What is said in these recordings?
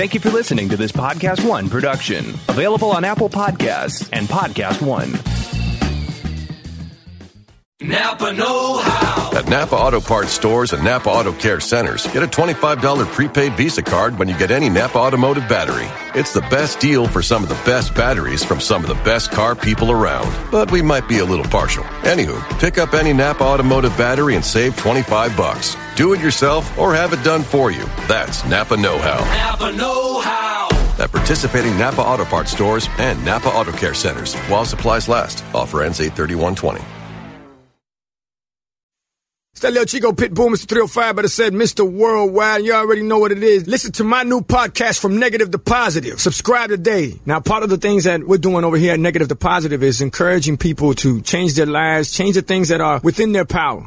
Thank you for listening to this Podcast One production, available on Apple Podcasts and Podcast One. Napa Know How. At Napa Auto Parts stores and Napa Auto Care centers, get a $25 prepaid Visa card when you get any Napa Automotive battery. It's the best deal for some of the best batteries from some of the best car people around. But we might be a little partial. Anywho, pick up any Napa Automotive battery and save 25 bucks. Do it yourself or have it done for you. That's Napa Know How. Napa Know How. At participating Napa Auto Parts stores and Napa Auto Care centers while supplies last. Offer ends 83120. It's that little Chico Pitbull, Mr. 305, but it said Mr. Worldwide. You already know what it is. Listen to my new podcast, From Negative to Positive. Subscribe today. Now, part of the things that we're doing over here at Negative to Positive is encouraging people to change their lives, change the things that are within their power.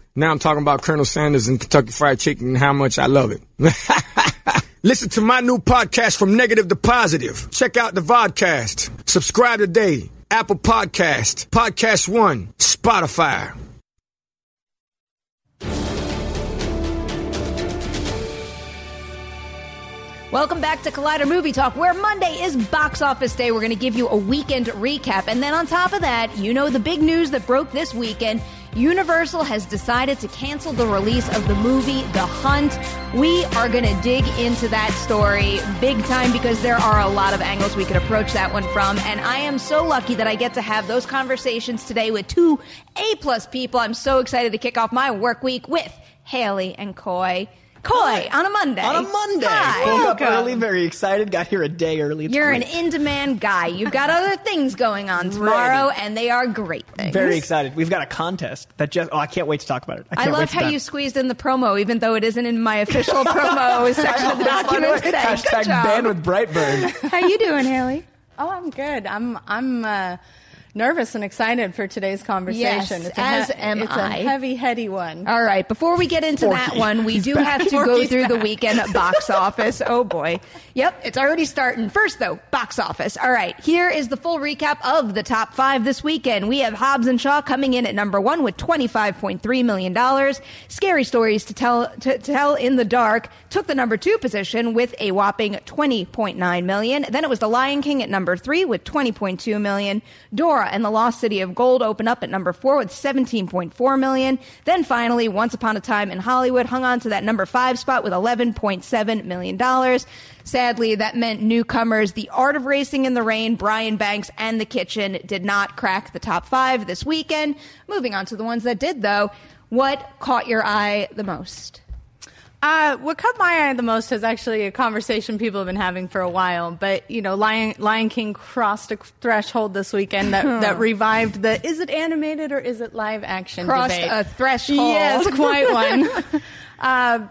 Now I'm talking about Colonel Sanders and Kentucky Fried Chicken and how much I love it. Listen to my new podcast from negative to positive. Check out the vodcast. Subscribe today. Apple Podcast, Podcast One, Spotify. Welcome back to Collider Movie Talk, where Monday is box office day. We're going to give you a weekend recap. And then on top of that, you know the big news that broke this weekend. Universal has decided to cancel the release of the movie The Hunt. We are going to dig into that story big time because there are a lot of angles we could approach that one from. And I am so lucky that I get to have those conversations today with two A plus people. I'm so excited to kick off my work week with Haleigh and Coy. Coy on a Monday. On a Monday. Hi. Woke up early, very excited, got here a day early. It's You're great. an in-demand guy. You've got other things going on tomorrow, and they are great things. very excited. We've got a contest that just, oh, I can't wait to talk about it. I, I love how you squeezed in the promo, even though it isn't in my official promo section of the document way, today. Hashtag Good job. ban with Brightburn. How you doing, Haleigh? Oh, I'm good. I'm I'm uh, nervous and excited for today's conversation. Yes, it's a as am it's I. a heavy, heady one. All right, before we get into that one, we do have to go Forky's through the weekend at box office. Oh boy. Yep, it's already starting. First though, box office. All right, here is the full recap of the top five this weekend. We have Hobbs and Shaw coming in at number one with $25.3 million. Scary Stories to Tell, to tell in the Dark took the number two position with a whopping 20.9 million. Then it was The Lion King at number three with 20.2 million. Dora and the Lost City of Gold open up at number four with 17.4 million. Then finally, Once Upon a Time in Hollywood hung on to that number five spot with 11.7 million dollars. Sadly, that meant newcomers The Art of Racing in the Rain, Brian Banks, and The Kitchen did not crack the top five this weekend. Moving on to the ones that did, though. What caught your eye the most? Uh, what caught my eye the most is actually a conversation people have been having for a while. But you know, Lion Lion King crossed a threshold this weekend that, that revived the is it animated or is it live action Crossed debate. a threshold. Yes, quite one. uh,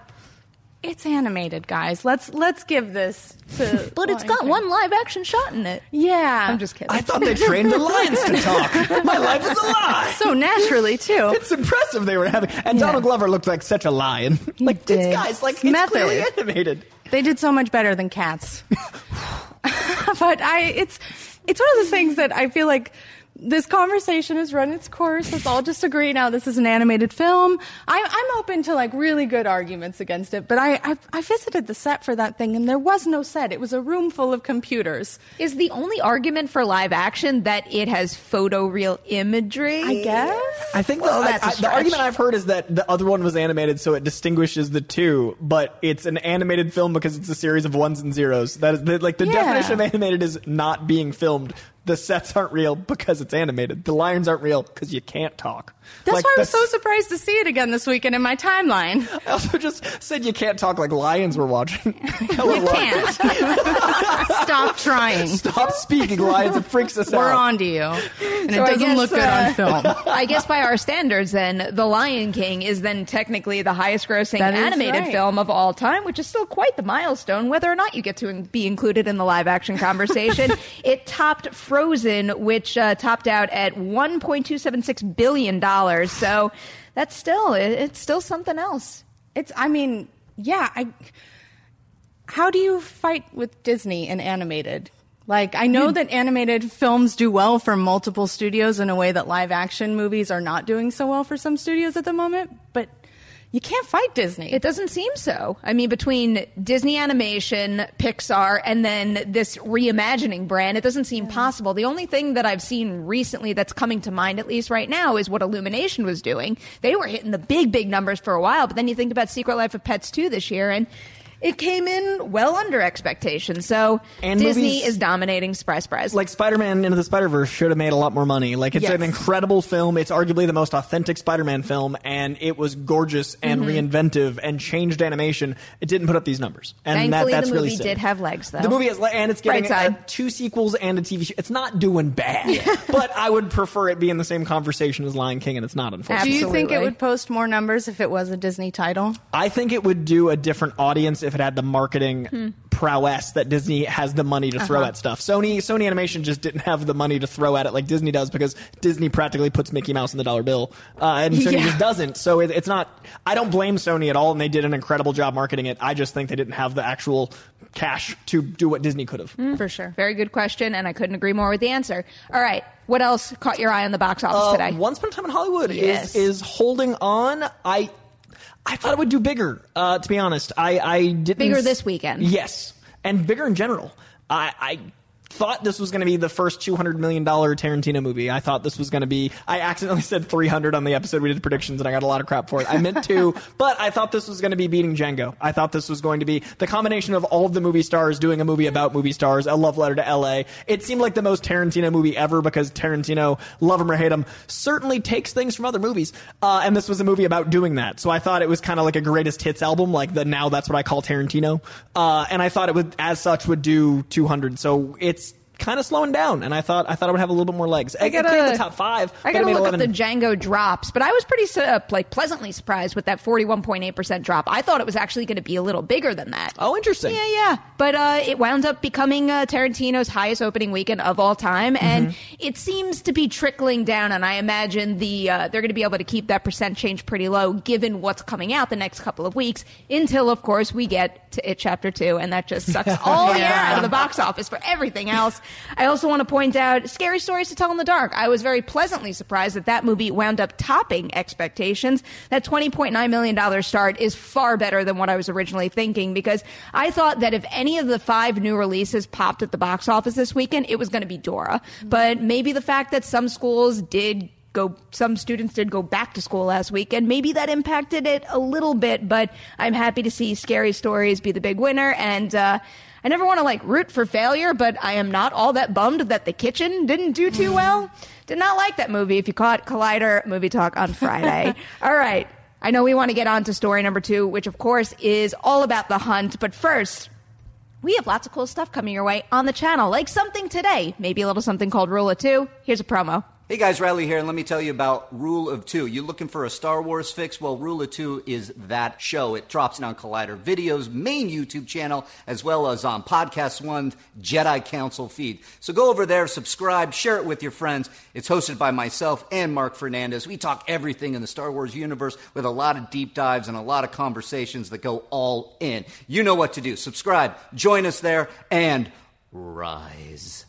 it's animated, guys. Let's let's give this to. But it's got one live action shot in it. Yeah, I'm just kidding. I thought they trained the lions to talk. My life is a lie. so naturally too. It's impressive they were having, and Donald Glover looked like such a lion. like did. these guys, like it's Method. clearly animated. They did so much better than cats. but I, it's, it's one of those things that I feel like this conversation has run its course. Let's all just agree now this is an animated film. I, I'm open to like really good arguments against it, but I, I, I visited the set for that thing and there was no set. It was a room full of computers. Is the only argument for live action that it has photoreal imagery? I guess. I think Well, the, I- that's a I- the argument I've heard is that the other one was animated, so it distinguishes the two. But it's an animated film because it's a series of ones and zeros. That is the, like the Yeah. definition of animated is not being filmed. The sets aren't real because it's animated. The lions aren't real because you can't talk. That's Like, why I was so surprised to see it again this weekend in my timeline. I also just said you can't talk like lions were watching. Hello, You lions. can't. Stop Stop trying. Stop speaking lions. It freaks us out. We're on to you. And So it I doesn't guess, look good uh, on film. I guess by our standards, then The Lion King is then technically the highest grossing That is animated right. film of all time, which is still quite the milestone, whether or not you get to be included in the live action conversation. it topped Frozen, which uh, topped out at $1.276 billion. So that's still, it- it's still something else. It's. I mean, yeah. I. How do you fight with Disney and animated? Like, I know that animated films do well for multiple studios in a way that live action movies are not doing so well for some studios at the moment, but you can't fight Disney. It doesn't seem so. I mean, between Disney Animation, Pixar, and then this reimagining brand, it doesn't seem possible. The only thing that I've seen recently that's coming to mind, at least right now, is what Illumination was doing. They were hitting the big, big numbers for a while, but then you think about Secret Life of Pets 2 this year, and it came in well under expectations. So And Disney movies- is dominating. Surprise, surprise. like Spider-Man Into the Spider-Verse should have made a lot more money. Like it's Yes. an incredible film. It's arguably the most authentic Spider-Man film, and it was gorgeous and Mm-hmm. reinventive and changed animation. It didn't put up these numbers, and Thankfully, that, that's the really movie sick. did have legs, though. The movie has, le- and it's getting Bright uh, two sequels and a TV show. It's not doing bad, but I would prefer it be in the same conversation as Lion King, and it's not. do you think it would post more numbers if it was a Disney title? I think it would do a different audience if it had the marketing prowess that Disney has the money to throw at stuff. Sony Sony Animation just didn't have the money to throw at it like Disney does because Disney practically puts Mickey Mouse in the dollar bill, uh, and Sony Yeah. just doesn't. So it, it's not. I don't blame Sony at all, and they did an incredible job marketing it. I just think they didn't have the actual cash to do what Disney could have. Mm. For sure. Very good question, and I couldn't agree more with the answer. All right. What else caught your eye on the box office Uh, today? Once Upon a Time in Hollywood Yes. is is holding on. I I thought it would do bigger. Uh, to be honest, I I didn't Bigger this weekend. Yes, and bigger in general. I. I Thought this was going to be the first two hundred million dollar Tarantino movie. I thought this was going to be. I accidentally said three hundred on the episode we did predictions, and I got a lot of crap for it. I meant two, but I thought this was going to be beating Django. I thought this was going to be the combination of all of the movie stars doing a movie about movie stars, a love letter to L.A. It seemed like the most Tarantino movie ever because Tarantino, love him or hate him, certainly takes things from other movies, uh, and this was a movie about doing that. So I thought it was kind of like a greatest hits album, like the now that's what I call Tarantino, uh, and I thought it would, as such, would do two hundred. So it's kind of slowing down, and I thought I thought it would have a little bit more legs. I gotta- cleared the top five. I gotta look 11. up the Django drops, but I was pretty uh, like pleasantly surprised with that forty-one point eight percent drop. I thought it was actually going to be a little bigger than that. Oh, interesting. Yeah, yeah. But uh, it wound up becoming uh, Tarantino's highest opening weekend of all time, and Mm-hmm. it seems to be trickling down. And I imagine the uh, they're going to be able to keep that percent change pretty low, given what's coming out the next couple of weeks. Until, of course, we get to It Chapter Two, and that just sucks all the air out of the box office for everything else. I also want to point out Scary Stories to Tell in the Dark. I was very pleasantly surprised that that movie wound up topping expectations. That $20.9 million start is far better than what I was originally thinking because I thought that if any of the five new releases popped at the box office this weekend, it was going to be Dora. But maybe the fact that some schools did go some students did go back to school last week and maybe that impacted it a little bit but i'm happy to see scary stories be the big winner and uh I never want to like root for failure, but I am not all that bummed that the kitchen didn't do too well. Did not like that movie. If you caught Collider movie talk on Friday. all right. I know we want to get on to story number two, which of course is all about the hunt. But first, we have lots of cool stuff coming your way on the channel, like something today, maybe a little something called Rule of Two. Here's a promo. Hey guys, Riley here, and let me tell you about Rule of Two. You looking for a Star Wars fix? Well, Rule of Two is that show. It drops on Collider Video's main YouTube channel, as well as on Podcast One's Jedi Council feed. So go over there, subscribe, share it with your friends. It's hosted by myself and Mark Fernandez. We talk everything in the Star Wars universe with a lot of deep dives and a lot of conversations that go all in. You know what to do. Subscribe, join us there, and rise.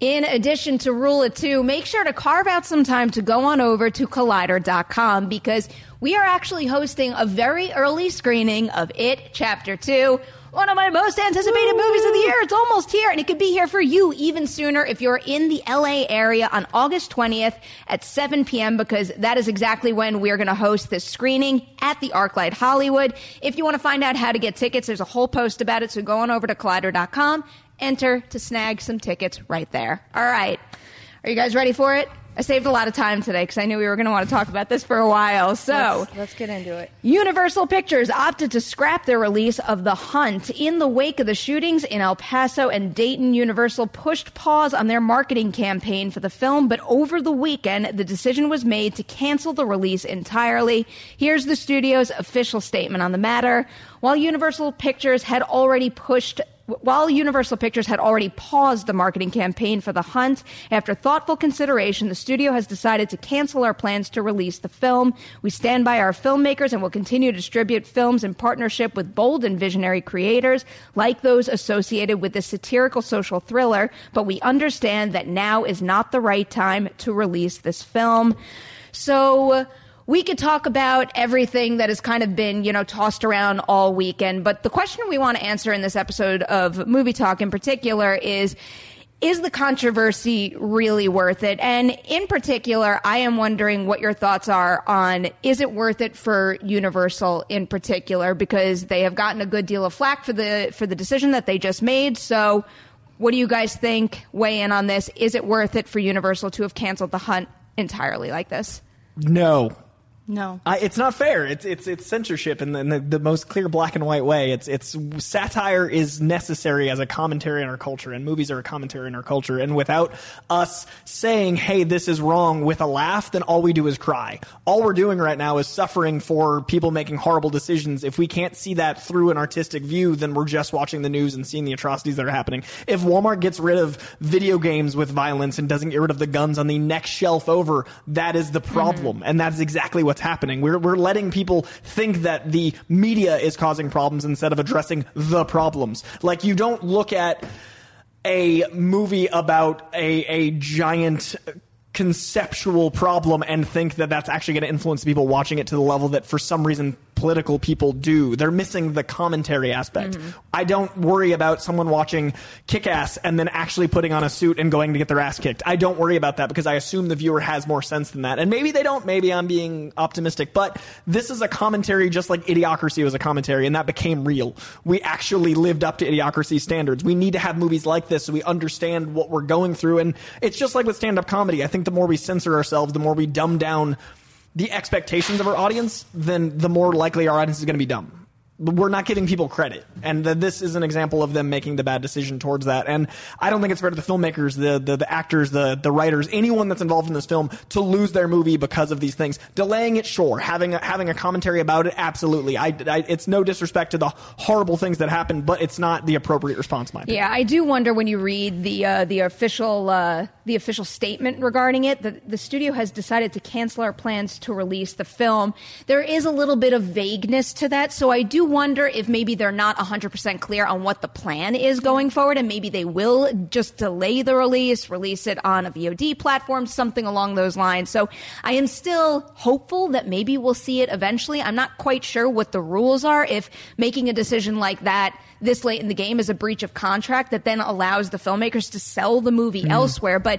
In addition to Rule of Two, make sure to carve out some time to go on over to Collider.com because we are actually hosting a very early screening of It Chapter 2. One of my most anticipated movies of the year. It's almost here, and it could be here for you even sooner if you're in the LA area on August 20th at 7 p.m. because that is exactly when we're going to host this screening at the Arclight Hollywood. If you want to find out how to get tickets, there's a whole post about it, so go on over to Collider.com enter to snag some tickets right there. All right. Are you guys ready for it? I saved a lot of time today because I knew we were going to want to talk about this for a while. So let's, let's get into it. Universal Pictures opted to scrap their release of The Hunt in the wake of the shootings in El Paso and Dayton. Universal pushed pause on their marketing campaign for the film, but over the weekend, the decision was made to cancel the release entirely. Here's the studio's official statement on the matter. While Universal Pictures had already pushed while Universal Pictures had already paused the marketing campaign for The Hunt, after thoughtful consideration, the studio has decided to cancel our plans to release the film. We stand by our filmmakers and will continue to distribute films in partnership with bold and visionary creators, like those associated with the satirical social thriller, but we understand that now is not the right time to release this film. So, we could talk about everything that has kind of been, you know, tossed around all weekend. But the question we want to answer in this episode of Movie Talk in particular is, is the controversy really worth it? And in particular, I am wondering what your thoughts are on is it worth it for Universal in particular because they have gotten a good deal of flack for the for the decision that they just made. So, what do you guys think? Weigh in on this. Is it worth it for Universal to have canceled the hunt entirely like this? No. No. I, it's not fair. It's it's it's censorship in the, in the, the most clear black and white way. It's it's satire is necessary as a commentary on our culture, and movies are a commentary on our culture. And without us saying, "Hey, this is wrong," with a laugh, then all we do is cry. All we're doing right now is suffering for people making horrible decisions. If we can't see that through an artistic view, then we're just watching the news and seeing the atrocities that are happening. If Walmart gets rid of video games with violence and doesn't get rid of the guns on the next shelf over, that is the problem, and that's exactly what what's happening. We're, we're letting people think that the media is causing problems instead of addressing the problems. Like, you don't look at a movie about a, a giant conceptual problem and think that that's actually going to influence people watching it to the level that for some reason political people do. They're missing the commentary aspect. Mm-hmm. I don't worry about someone watching Kick Ass and then actually putting on a suit and going to get their ass kicked. I don't worry about that because I assume the viewer has more sense than that. And maybe they don't. Maybe I'm being optimistic. But this is a commentary just like Idiocracy was a commentary, and that became real. We actually lived up to Idiocracy standards. We need to have movies like this so we understand what we're going through. And it's just like with stand up comedy. I think the more we censor ourselves, the more we dumb down the expectations of our audience, then the more likely our audience is going to be dumb. We're not giving people credit, and th- this is an example of them making the bad decision towards that. And I don't think it's fair to the filmmakers, the, the the actors, the the writers, anyone that's involved in this film to lose their movie because of these things. Delaying it, sure. Having a, having a commentary about it, absolutely. I, I, it's no disrespect to the horrible things that happened, but it's not the appropriate response. My. Yeah, I do wonder when you read the uh, the official uh, the official statement regarding it that the studio has decided to cancel our plans to release the film. There is a little bit of vagueness to that, so I do wonder if maybe they're not 100% clear on what the plan is going forward, and maybe they will just delay the release, release it on a VOD platform, something along those lines. So I am still hopeful that maybe we'll see it eventually. I'm not quite sure what the rules are if making a decision like that this late in the game is a breach of contract that then allows the filmmakers to sell the movie mm-hmm. elsewhere. But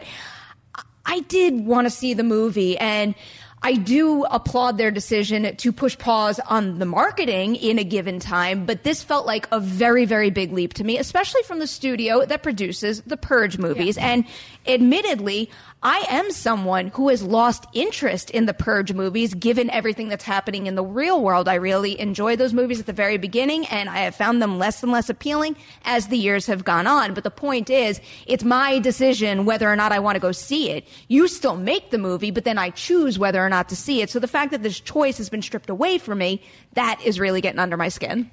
I did want to see the movie and I do applaud their decision to push pause on the marketing in a given time, but this felt like a very, very big leap to me, especially from the studio that produces the Purge movies. And admittedly, I am someone who has lost interest in the Purge movies given everything that's happening in the real world. I really enjoyed those movies at the very beginning and I have found them less and less appealing as the years have gone on. But the point is, it's my decision whether or not I want to go see it. You still make the movie, but then I choose whether or not to see it. So the fact that this choice has been stripped away from me, that is really getting under my skin.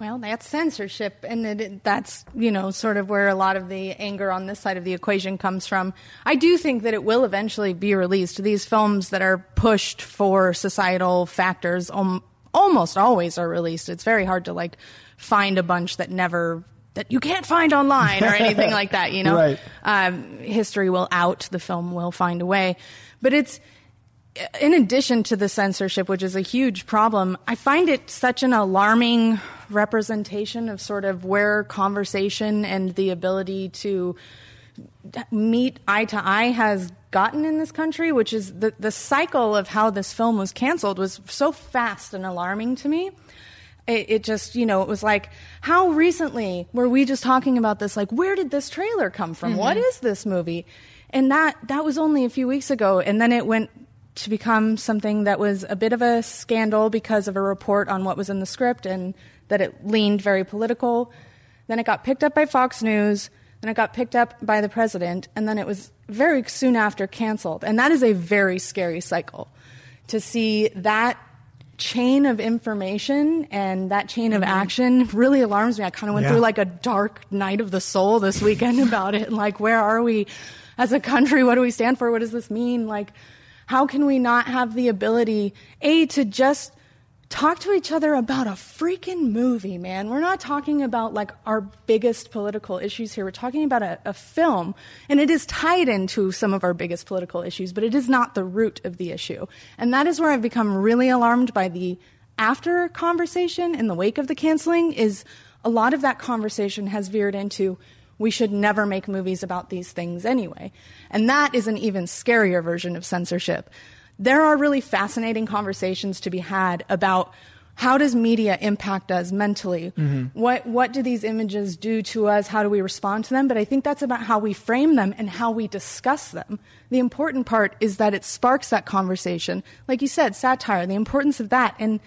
Well, that's censorship, and it, that's you know sort of where a lot of the anger on this side of the equation comes from. I do think that it will eventually be released. These films that are pushed for societal factors um, almost always are released. It's very hard to like find a bunch that never that you can't find online or anything like that. You know, Right. um, history will out. The film will find a way, but it's in addition to the censorship, which is a huge problem, I find it such an alarming representation of sort of where conversation and the ability to meet eye to eye has gotten in this country, which is the, the cycle of how this film was canceled was so fast and alarming to me. It, it just, you know, it was like, how recently were we just talking about this? Like, where did this trailer come from? What mm-hmm. is this movie? And that that was only a few weeks ago, and then it went to become something that was a bit of a scandal because of a report on what was in the script and that it leaned very political. Then it got picked up by Fox News. Then it got picked up by the president, and then it was very soon after canceled. And that is a very scary cycle to see that chain of information and that chain of mm-hmm. action really alarms me. I kind of went Yeah. through like a dark night of the soul this weekend about it. Like, where are we as a country? What do we stand for? What does this mean? Like, how can we not have the ability, A, to just talk to each other about a freaking movie, man? We're not talking about like our biggest political issues here. We're talking about a, a film, and it is tied into some of our biggest political issues, but it is not the root of the issue. And that is where I've become really alarmed by the after conversation in the wake of the canceling is a lot of that conversation has veered into we should never make movies about these things anyway. And that is an even scarier version of censorship. There are really fascinating conversations to be had about how does media impact us mentally? Mm-hmm. What what do these images do to us? How do we respond to them? But I think that's about how we frame them and how we discuss them. The important part is that it sparks that conversation. Like you said, satire, the importance of that. And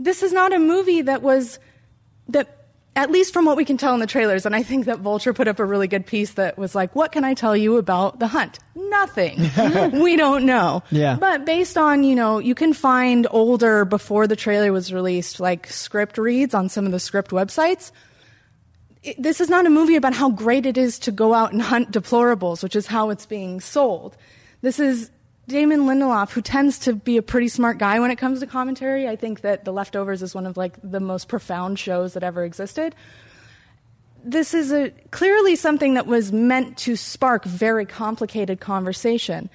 this is not a movie that was that at least from what we can tell in the trailers and i think that vulture put up a really good piece that was like what can i tell you about the hunt nothing we don't know Yeah. but based on you know you can find older before the trailer was released like script reads on some of the script websites it, this is not a movie about how great it is to go out and hunt deplorables, which is how it's being sold. This is Damon Lindelof, who tends to be a pretty smart guy when it comes to commentary. I think that The Leftovers is one of like the most profound shows that ever existed. This is a clearly something that was meant to spark very complicated conversation.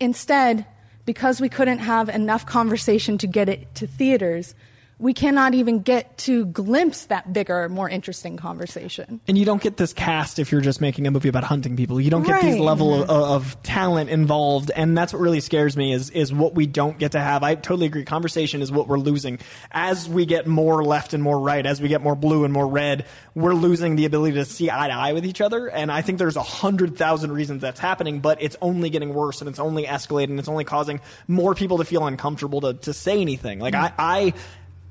Instead, because we couldn't have enough conversation to get it to theaters, we cannot even get to glimpse that bigger, more interesting conversation. And you don't get this cast if you're just making a movie about hunting people. You don't get these level of, mm-hmm. of talent involved, and that's what really scares me is is what we don't get to have. I totally agree. Conversation is what we're losing as we get more left and more right, as we get more blue and more red. We're losing the ability to see eye to eye with each other, and I think there's a hundred thousand reasons that's happening, but it's only getting worse and it's only escalating. and It's only causing more people to feel uncomfortable to to say anything. Like mm. I. I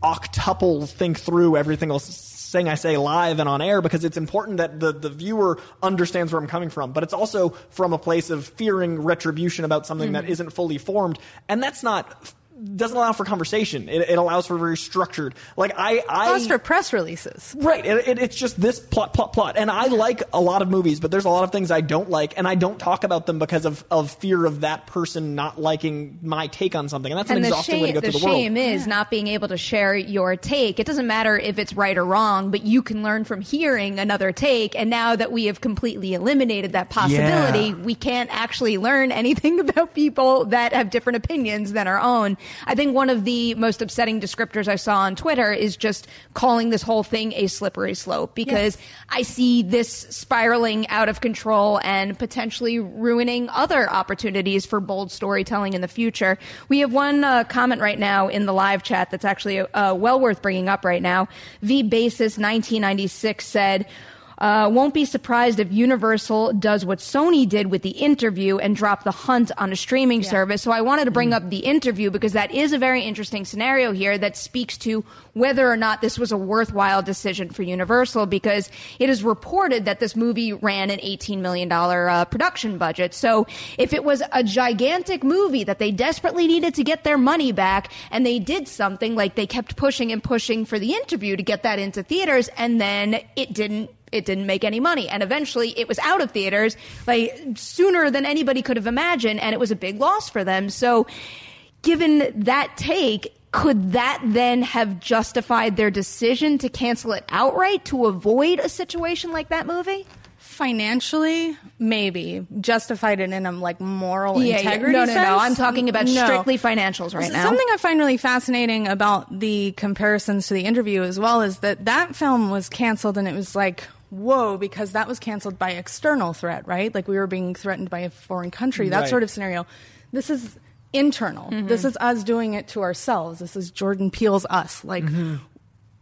octuple think through everything else thing I say live and on air because it's important that the, the viewer understands where I'm coming from. But it's also from a place of fearing retribution about something that hmm. isn't fully formed. And that's not doesn't allow for conversation. It, it allows for very structured. Like I, I Plus for press releases. Right. It, it, it's just this plot, plot, plot. And I like a lot of movies, but there's a lot of things I don't like, and I don't talk about them because of, of fear of that person not liking my take on something. And that's an and the exhausting way to go the through the world. The shame is not being able to share your take. It doesn't matter if it's right or wrong, but you can learn from hearing another take. And now that we have completely eliminated that possibility, Yeah. we can't actually learn anything about people that have different opinions than our own. I think one of the most upsetting descriptors I saw on Twitter is just calling this whole thing a slippery slope because I see this spiraling out of control and potentially ruining other opportunities for bold storytelling in the future. We have one uh, comment right now in the live chat that's actually uh, well worth bringing up right now. V Basis 1996 said, uh, won't be surprised if Universal does what Sony did with the interview and drop the hunt on a streaming service. So I wanted to bring up the interview because that is a very interesting scenario here that speaks to whether or not this was a worthwhile decision for Universal because it is reported that this movie ran an $18 million uh, production budget. So if it was a gigantic movie that they desperately needed to get their money back and they did something like they kept pushing and pushing for the interview to get that into theaters and then it didn't it didn't make any money and eventually it was out of theaters like sooner than anybody could have imagined and it was a big loss for them so given that take could that then have justified their decision to cancel it outright to avoid a situation like that movie Financially, maybe justified it in a like moral Yeah, yeah. integrity. No, no, no. sense? I'm talking about No. strictly financials right now. Something I find really fascinating about the comparisons to the interview as well is that that film was canceled and it was like, whoa, because that was canceled by external threat, right? Like we were being threatened by a foreign country, that Right. sort of scenario. This is internal. Mm-hmm. This is us doing it to ourselves. This is Jordan Peele's us. Like, mm-hmm.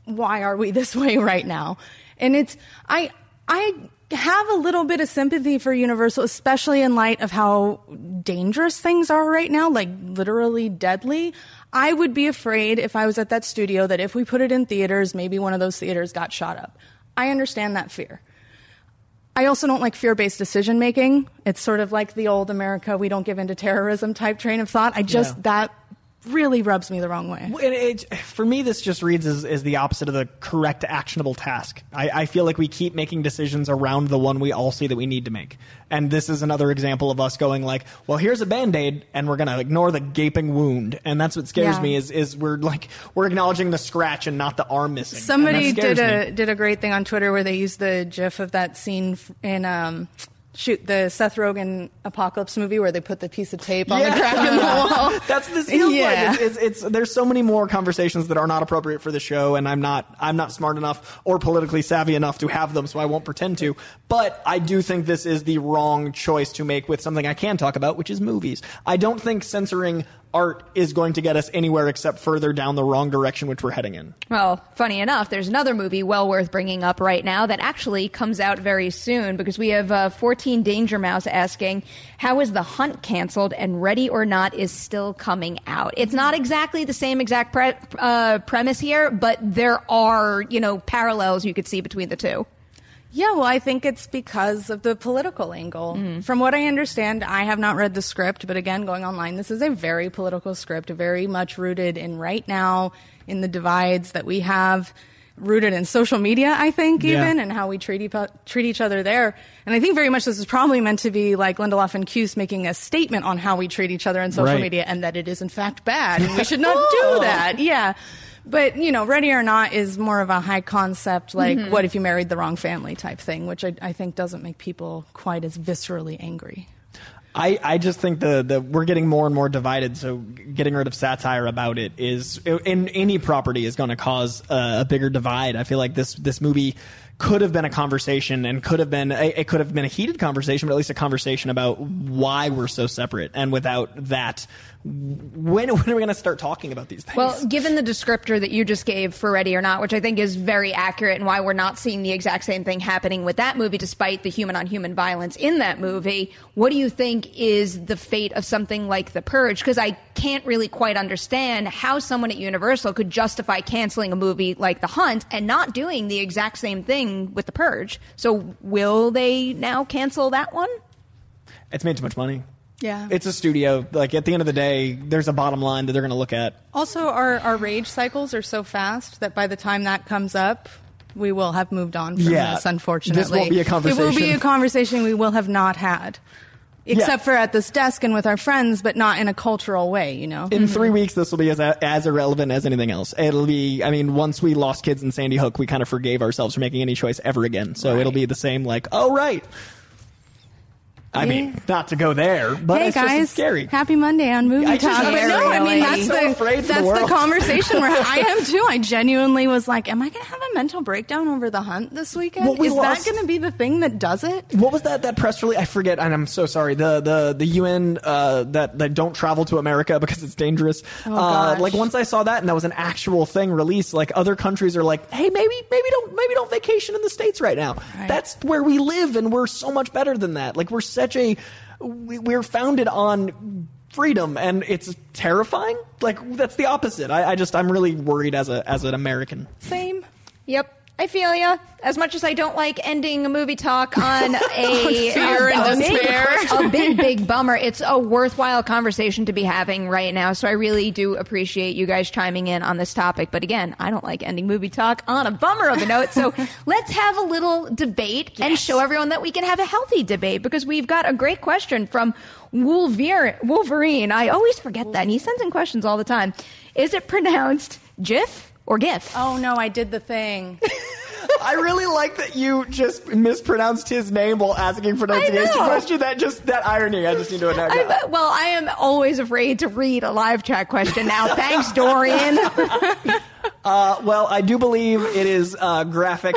why are we this way right now? And it's I I have a little bit of sympathy for Universal, especially in light of how dangerous things are right now, like literally deadly. I would be afraid if I was at that studio that if we put it in theaters, maybe one of those theaters got shot up. I understand that fear. I also don't like fear based decision making. It's sort of like the old America, we don't give in to terrorism type train of thought. I just, Yeah. that really rubs me the wrong way. Well, it, it, for me, this just reads as, as the opposite of the correct actionable task. I, I feel like we keep making decisions around the one we all see that we need to make. And this is another example of us going like, well, here's a band-aid and we're going to ignore the gaping wound. And that's what scares Yeah. me is, is we're like, we're acknowledging the scratch and not the arm missing. Somebody did a me. did a great thing on Twitter where they used the GIF of that scene in um, shoot the Seth Rogen Apocalypse movie where they put the piece of tape on the crack in the wall. That's this feels Yeah. like it's, it's, it's there's so many more conversations that are not appropriate for the show, and I'm not I'm not smart enough or politically savvy enough to have them, so I won't pretend to. But I do think this is the wrong choice to make with something I can talk about, which is movies. I don't think censoring art is going to get us anywhere except further down the wrong direction, which we're heading in. Well, funny enough, there's another movie well worth bringing up right now that actually comes out very soon because we have uh, 14 Danger Mouse asking, How is The Hunt canceled and Ready or Not is still coming out? It's not exactly the same exact pre- uh, premise here, but there are, you know, parallels you could see between the two. Yeah, well, I think it's because of the political angle. Mm-hmm. From what I understand, I have not read the script, but again, going online, this is a very political script, very much rooted in right now, in the divides that we have, rooted in social media, I think, Yeah. even, and how we treat, each- treat each other there. And I think very much this is probably meant to be like Lindelof and Cuse making a statement on how we treat each other in social Right. media and that it is in fact bad and we should not do that. Yeah. But, you know, Ready or Not is more of a high concept, like, mm-hmm. what if you married the wrong family type thing, which I, I think doesn't make people quite as viscerally angry. I, I just think the, the we're getting more and more divided. So getting rid of satire about it is in any property is going to cause a, a bigger divide. I feel like this this movie could have been a conversation and could have been it could have been a heated conversation, but at least a conversation about why we're so separate. And without that, when when are we going to start talking about these things? Well, given the descriptor that you just gave for Ready or Not, which I think is very accurate and why we're not seeing the exact same thing happening with that movie, despite the human on human violence in that movie, what do you think is the fate of something like The Purge? Because I can't really quite understand how someone at Universal could justify canceling a movie like The Hunt and not doing the exact same thing with The Purge. So, will they now cancel that one? it's made too much money. Yeah. It's a studio. Like at the end of the day, there's a bottom line that they're going to look at. Also, our, our rage cycles are so fast that by the time that comes up, we will have moved on from Yeah. this, unfortunately. This won't be a conversation. It will be a conversation we will have not had. Except for at this desk and with our friends, but not in a cultural way, you know? In three weeks, this will be as as irrelevant as anything else. It'll be. I mean, once we lost kids in Sandy Hook, we kind of forgave ourselves for making any choice ever again. So it'll be the same. Like, oh right. I mean, not to go there, but hey it's just guys, it's scary. happy Monday on Movie I Talk. I'm But no, I mean that's so the the that's the, world. conversation where I am too. I genuinely was like, am I going to have a mental breakdown over the hunt this weekend? We Is lost- that going to be the thing that does it? What was that? That press release? I forget, and I'm so sorry. The the the UN uh, that that don't travel to America because it's dangerous. uh, Oh, gosh. like once I saw that, and that was an actual thing released. Like other countries are like, hey, maybe maybe don't maybe don't vacation in the states right now. Right. That's where we live, and we're so much better than that. Like we're such a we, we're founded on freedom, and it's terrifying. Like that's the opposite. I, I just I'm really worried as a as an American. Same. Yep. I feel ya. As much as I don't like ending a movie talk on a, fear a, and despair. a big, big bummer, it's a worthwhile conversation to be having right now. So I really do appreciate you guys chiming in on this topic. But again, I don't like ending movie talk on a bummer of a note. So let's have a little debate and show everyone that we can have a healthy debate because we've got a great question from Wolverine. Wolverine. I always forget that. And he sends in questions all the time. Is it pronounced GIF or GIF? Oh no, I did the thing. I really like that you just mispronounced his name while asking pronunciation know. question. That just that irony. I just need to know. I'm, well, I am always afraid to read a live chat question now. Thanks, Dorian. Uh, well, I do believe it is uh, graphic,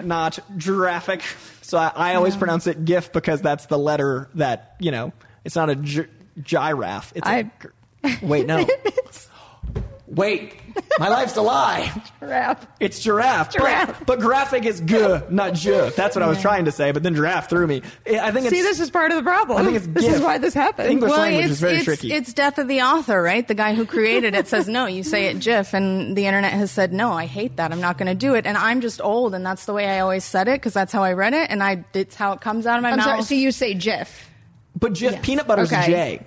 not giraffic. So I, I always pronounce it GIF because that's the letter that you know. It's not a gi- giraffe. It's a I- gir- wait no. Wait, my life's a lie. Giraffe. It's giraffe. but- Giraffe. But, graphic is g, not j. That's what I was trying to say, but then giraffe threw me. I think it's. See, this is part of the problem. I think it's this GIF. is why this happened. English well, language it's, is very it's, tricky. it's death of the author, right? The guy who created it says no. You say it GIF, and the internet has said no. I hate that. I'm not going to do it. And I'm just old, and that's the way I always said it because that's how I read it, and I it's how it comes out of my I'm mouth. sorry. So you say GIF. but Jif, peanut butter's Okay. a J.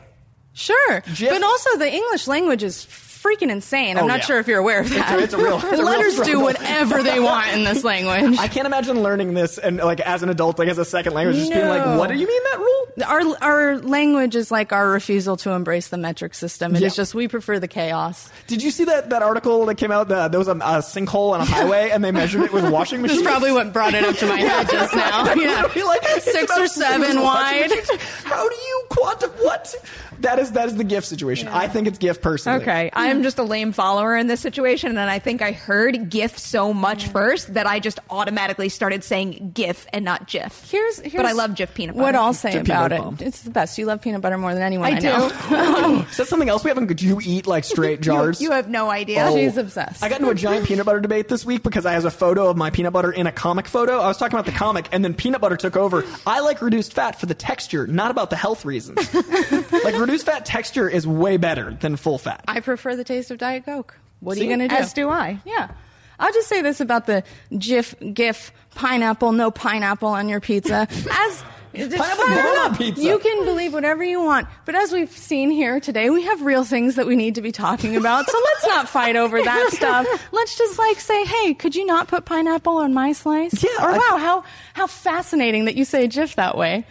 Sure, GIF- but also the English language is freaking insane. I'm Oh, not yeah. sure if you're aware of that. it's a real- it's a real Letters do struggle. whatever they want in this language. I can't imagine learning this and like as an adult, like as a second language, just being like, No. "What do you mean that rule?" our our language is like our refusal to embrace the metric system. It is Yeah. just we prefer the chaos. Did you see that that article that came out? That there was a, a sinkhole on a highway, and they measured it with washing This machines. is probably what brought it up to my head just now. Yeah, like, it's six about or seven washing wide. machines. How do you quantify what? That is that is the gift situation. I think it's gift personally. Okay, I'm just a lame follower in this situation, and I think I heard GIF so much first that I just automatically started saying Jif and not GIF. Here's, here's but I love GIF peanut butter. What I'll say It's about it, it's the best. You love peanut butter more than anyone I, I do. know. Is that something else we haven't? Do you eat like straight You, jars? you have no idea. Oh. She's obsessed. I got into a giant peanut butter debate this week because I has a photo of my peanut butter in a comic photo. I was talking about the comic, and then peanut butter took over. I like reduced fat for the texture, not about the health reasons. like reduced fat texture is way better than full fat. I prefer the taste of Diet Coke. What are you going to do? As do I. Yeah. I'll just say this about the GIF, GIF, pineapple, no pineapple on your pizza. As Pineapple on pizza. You can believe whatever you want, but as we've seen here today, we have real things that we need to be talking about. So let's not fight over that stuff. Let's just like say, hey, could you not put pineapple on my slice? Yeah, Or I- wow, how how fascinating that you say GIF that way.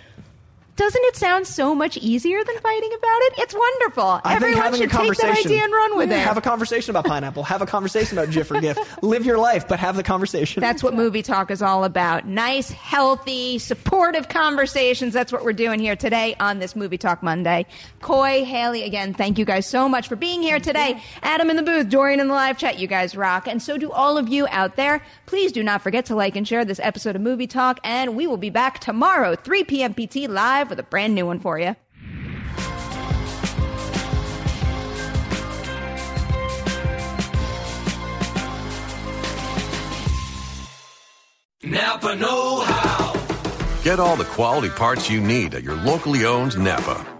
Doesn't it sound so much easier than fighting about it? It's wonderful. I Everyone should a take that idea and run with Yeah, it. Have a conversation about pineapple. Have a conversation about GIF or GIF. Live your life, but have the conversation. That's what movie talk is all about. Nice, healthy, supportive conversations. That's what we're doing here today on this Movie Talk Monday. Coy, Haleigh, again, thank you guys so much for being here today. Adam in the booth, Dorian in the live chat. You guys rock. And so do all of you out there. Please do not forget to like and share this episode of Movie Talk. And we will be back tomorrow, 3 p.m. PT live with a brand new one for you. Napa Know How. Get all the quality parts you need at your locally owned Napa.